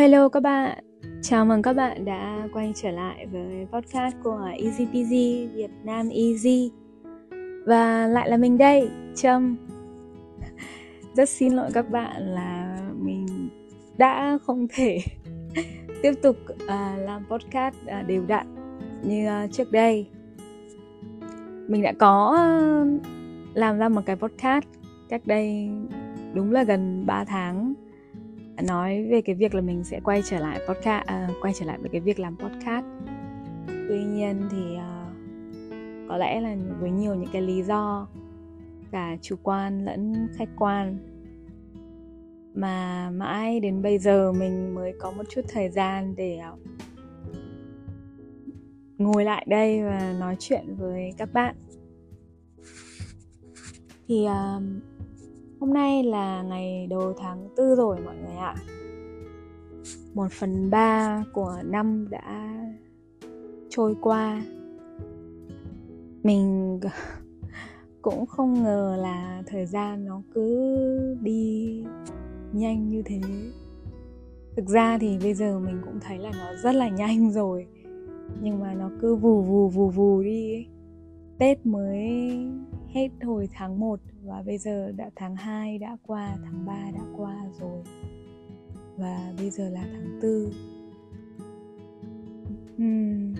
hello các bạn. Chào mừng các bạn đã quay trở lại với podcast của Easy Peasy Việt Nam Easy. Và lại là mình đây, Trâm. Rất xin lỗi các bạn là mình đã không thể tiếp tục uh, làm podcast uh, đều đặn như uh, trước đây. Mình đã có uh, làm ra một cái podcast cách đây đúng là gần 3 tháng nói về cái việc là mình sẽ quay trở lại podcast uh, à, quay trở lại với cái việc làm podcast. Tuy nhiên thì uh, có lẽ là với nhiều những cái lý do cả chủ quan lẫn khách quan mà mãi đến bây giờ mình mới có một chút thời gian để uh, ngồi lại đây và nói chuyện với các bạn. Thì uh, Hôm nay là ngày đầu tháng tư rồi mọi người ạ. Một phần ba của năm đã trôi qua. Mình cũng không ngờ là thời gian nó cứ đi nhanh như thế. Thực ra thì bây giờ mình cũng thấy là nó rất là nhanh rồi. Nhưng mà nó cứ vù vù vù vù đi ấy. Tết mới hết hồi tháng 1 và bây giờ đã tháng 2 đã qua, tháng 3 đã qua rồi. Và bây giờ là tháng 4. uhm.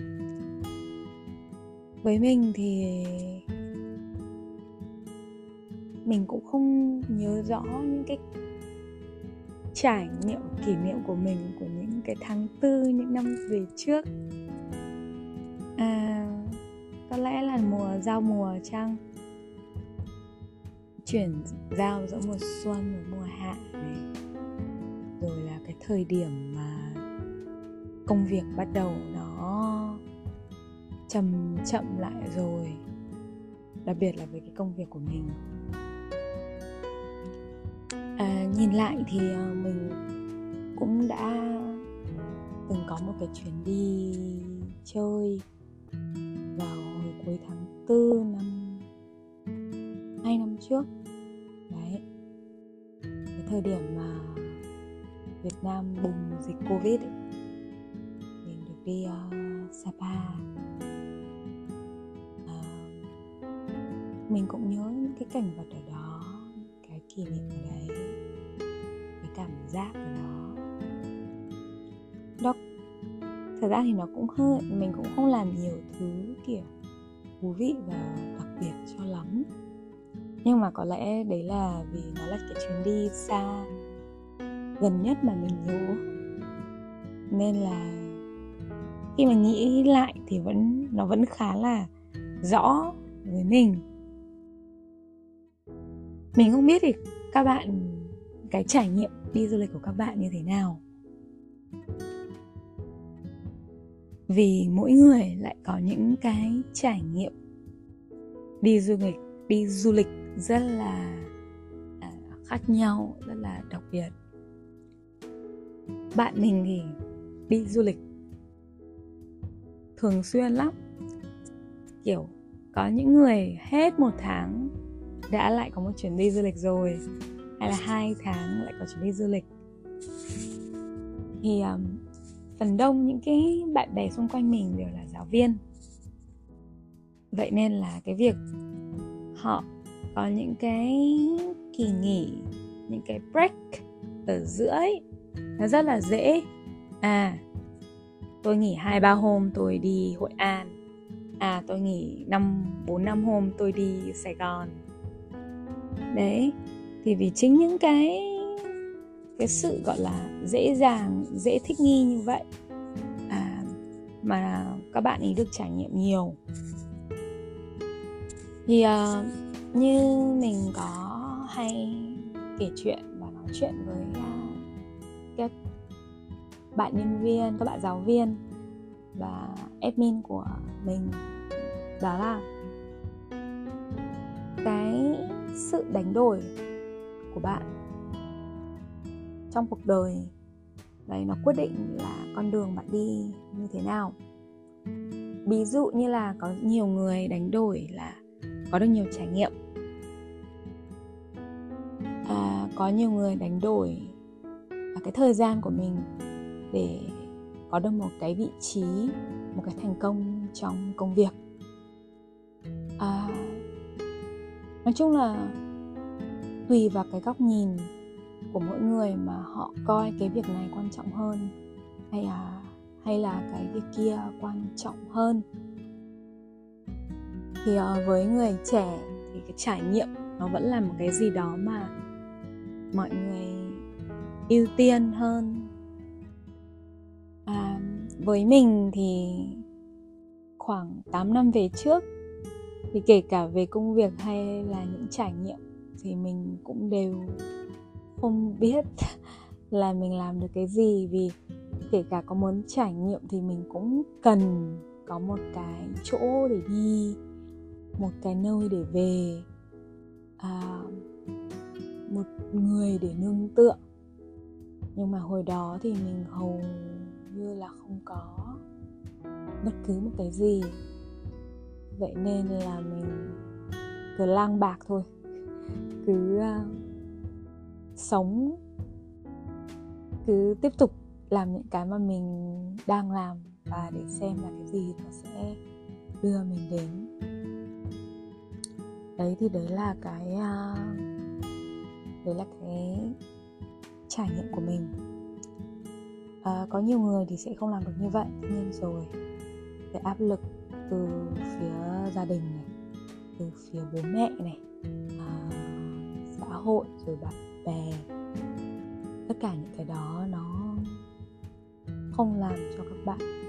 Với mình thì mình cũng không nhớ rõ những cái trải nghiệm kỷ niệm của mình của những cái tháng tư những năm về trước à có lẽ là mùa giao mùa chăng? Chuyển giao giữa mùa xuân và mùa hạ này. Rồi là cái thời điểm mà công việc bắt đầu nó chậm chậm lại rồi. Đặc biệt là với cái công việc của mình. À, nhìn lại thì à, mình cũng đã từng có một cái chuyến đi chơi cuối tháng 4 năm hai năm trước. Đấy. Cái thời điểm mà Việt Nam bùng dịch Covid ấy, mình được đi uh, Sapa. Uh, mình cũng nhớ những cái cảnh vật ở đó cái kỷ niệm ở đấy cái cảm giác ở đó. Đó thật ra thì nó cũng hơi mình cũng không làm nhiều thứ kiểu thú vị và đặc biệt cho lắm. Nhưng mà có lẽ đấy là vì nó là cái chuyến đi xa gần nhất mà mình nhớ. Nên là khi mà nghĩ lại thì vẫn, nó vẫn khá là rõ với mình. Mình không biết thì các bạn, cái trải nghiệm đi du lịch của các bạn như thế nào? Vì mỗi người lại có những cái trải nghiệm. Đi du lịch đi du lịch rất là à, khác nhau rất là đặc biệt. Bạn mình thì đi du lịch thường xuyên lắm. Kiểu có những người hết một tháng đã lại có một chuyến đi du lịch rồi hay là hai tháng lại có chuyến đi du lịch. Thì um, phần đông những cái bạn bè xung quanh mình đều là giáo viên. Vậy nên là cái việc họ có những cái kỳ nghỉ, những cái break ở giữa ấy, nó rất là dễ. À tôi nghỉ hai, ba hôm tôi đi hội an. À tôi nghỉ năm, bốn, năm hôm tôi đi sài gòn. Đấy, thì vì chính những cái cái sự gọi là dễ dàng dễ thích nghi như vậy. À, mà các bạn ấy được trải nghiệm nhiều. Thì uh, như mình có hay kể chuyện và nói chuyện với uh, các bạn nhân viên các bạn giáo viên và admin của mình đó là cái sự đánh đổi của bạn trong cuộc đời. Đấy nó quyết định là con đường bạn đi như thế nào. Ví dụ như là có nhiều người đánh đổi là có được nhiều trải nghiệm. À, có nhiều người đánh đổi cái thời gian của mình để có được một cái vị trí một cái thành công trong công việc. À, nói chung là tùy vào cái góc nhìn của mỗi người mà họ coi cái việc này quan trọng hơn hay là hay là cái việc kia quan trọng hơn. Thì uh, với người trẻ thì cái trải nghiệm nó vẫn là một cái gì đó mà mọi người ưu tiên hơn. À, với mình thì khoảng 8 năm về trước thì kể cả về công việc hay là những trải nghiệm thì mình cũng đều không biết là mình làm được cái gì vì kể cả có muốn trải nghiệm thì mình cũng cần có một cái chỗ để đi một cái nơi để về à, một người để nương tựa. Nhưng mà hồi đó thì mình hầu như là không có bất cứ một cái gì. Vậy nên là mình cứ lang bạc thôi. Cứ uh, sống cứ tiếp tục làm những cái mà mình đang làm và để xem là cái gì nó sẽ đưa mình đến. Đấy thì đấy là cái à, đấy là cái trải nghiệm của mình. À, có nhiều người thì sẽ không làm được như vậy tất nhiên rồi cái áp lực từ phía gia đình này từ phía bố mẹ này à, xã hội rồi bạn bè. Tất cả những cái đó nó không làm cho các bạn